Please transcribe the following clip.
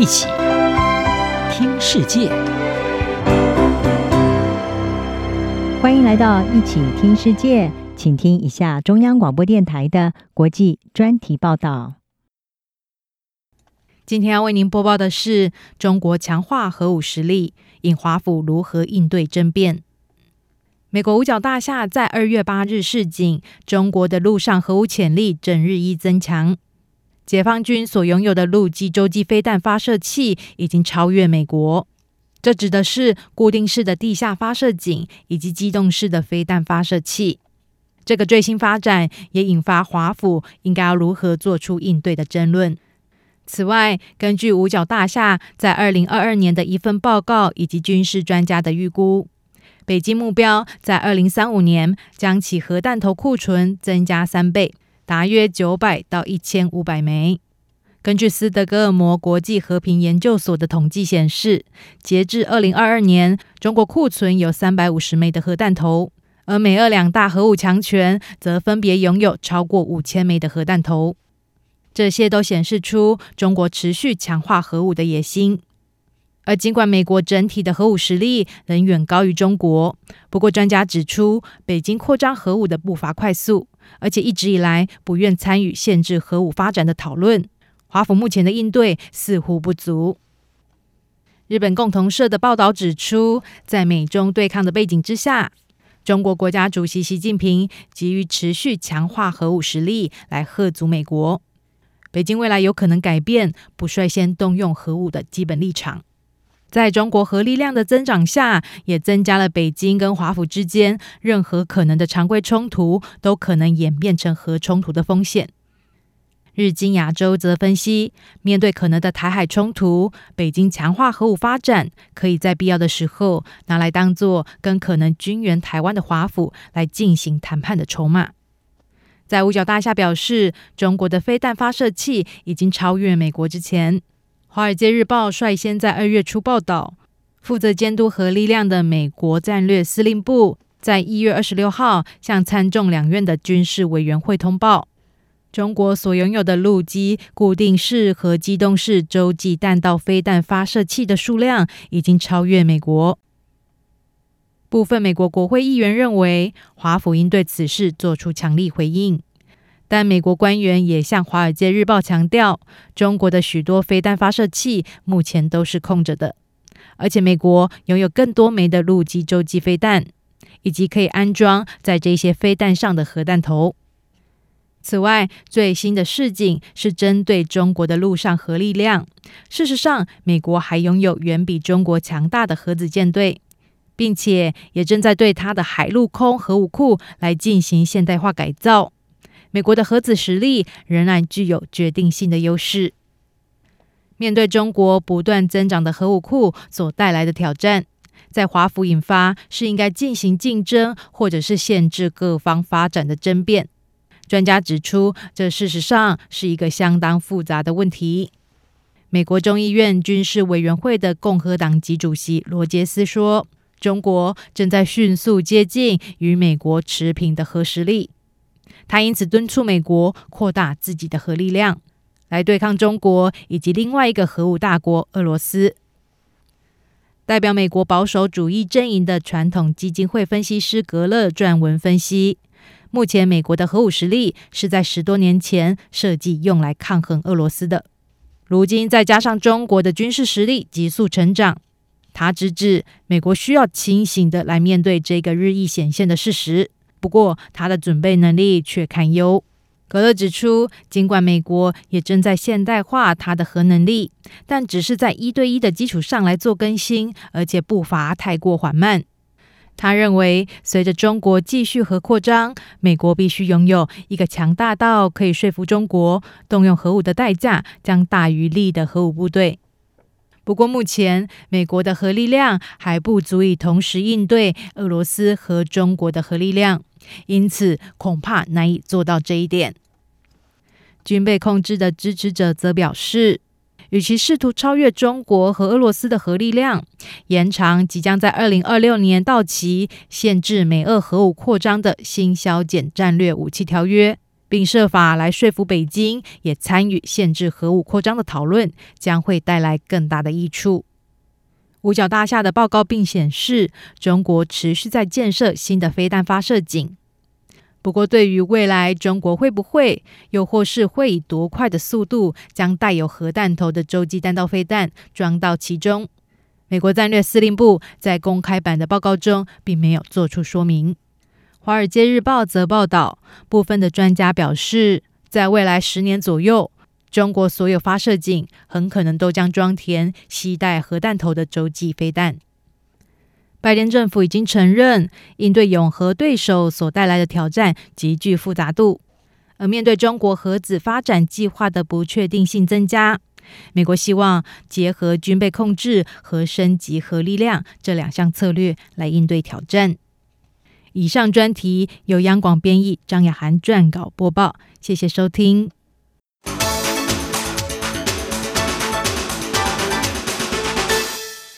一起听世界，欢迎来到一起听世界，请听一下中央广播电台的国际专题报道。今天要为您播报的是：中国强化核武实力，引华府如何应对争辩。美国五角大厦在二月八日示警，中国的陆上核武潜力正日益增强。解放军所拥有的陆基洲际飞弹发射器已经超越美国，这指的是固定式的地下发射井以及机动式的飞弹发射器。这个最新发展也引发华府应该要如何做出应对的争论。此外，根据五角大厦在二零二二年的一份报告以及军事专家的预估。北京目标在二零三五年将其核弹头库存增加三倍，达约九百到一千五百枚。根据斯德哥尔摩国际和平研究所的统计显示，截至二零二二年，中国库存有三百五十枚的核弹头，而美俄两大核武强权则分别拥有超过五千枚的核弹头。这些都显示出中国持续强化核武的野心。而尽管美国整体的核武实力仍远高于中国，不过专家指出，北京扩张核武的步伐快速，而且一直以来不愿参与限制核武发展的讨论。华府目前的应对似乎不足。日本共同社的报道指出，在美中对抗的背景之下，中国国家主席习近平急于持续强化核武实力来吓阻美国。北京未来有可能改变不率先动用核武的基本立场。在中国核力量的增长下，也增加了北京跟华府之间任何可能的常规冲突都可能演变成核冲突的风险。日经亚洲则分析，面对可能的台海冲突，北京强化核武发展，可以在必要的时候拿来当做跟可能军援台湾的华府来进行谈判的筹码。在五角大厦表示，中国的飞弹发射器已经超越美国之前。《华尔街日报》率先在二月初报道，负责监督核力量的美国战略司令部在一月二十六号向参众两院的军事委员会通报，中国所拥有的陆基固定式和机动式洲际弹道飞弹发射器的数量已经超越美国。部分美国国会议员认为，华府应对此事做出强力回应。但美国官员也向《华尔街日报》强调，中国的许多飞弹发射器目前都是空着的，而且美国拥有更多枚的陆基洲际飞弹，以及可以安装在这些飞弹上的核弹头。此外，最新的示警是针对中国的陆上核力量。事实上，美国还拥有远比中国强大的核子舰队，并且也正在对它的海陆空核武库来进行现代化改造。美国的核子实力仍然具有决定性的优势。面对中国不断增长的核武库所带来的挑战，在华府引发是应该进行竞争，或者是限制各方发展的争辩。专家指出，这事实上是一个相当复杂的问题。美国众议院军事委员会的共和党籍主席罗杰斯说：“中国正在迅速接近与美国持平的核实力。”他因此敦促美国扩大自己的核力量，来对抗中国以及另外一个核武大国俄罗斯。代表美国保守主义阵营的传统基金会分析师格勒撰文分析，目前美国的核武实力是在十多年前设计用来抗衡俄罗斯的，如今再加上中国的军事实力急速成长，他直指美国需要清醒地来面对这个日益显现的事实。不过，他的准备能力却堪忧。格勒指出，尽管美国也正在现代化它的核能力，但只是在一对一的基础上来做更新，而且步伐太过缓慢。他认为，随着中国继续核扩张，美国必须拥有一个强大到可以说服中国动用核武的代价将大于利的核武部队。不过，目前美国的核力量还不足以同时应对俄罗斯和中国的核力量。因此，恐怕难以做到这一点。军备控制的支持者则表示，与其试图超越中国和俄罗斯的核力量，延长即将在二零二六年到期、限制美俄核武扩张的新削减战略武器条约，并设法来说服北京也参与限制核武扩张的讨论，将会带来更大的益处。五角大厦的报告并显示，中国持续在建设新的飞弹发射井。不过，对于未来中国会不会，又或是会以多快的速度将带有核弹头的洲际弹道飞弹装到其中，美国战略司令部在公开版的报告中并没有做出说明。《华尔街日报》则报道，部分的专家表示，在未来十年左右，中国所有发射井很可能都将装填携带核弹头的洲际飞弹。拜登政府已经承认，应对永核对手所带来的挑战极具复杂度，而面对中国核子发展计划的不确定性增加，美国希望结合军备控制和升级核力量这两项策略来应对挑战。以上专题由央广编译，张雅涵撰稿播报，谢谢收听。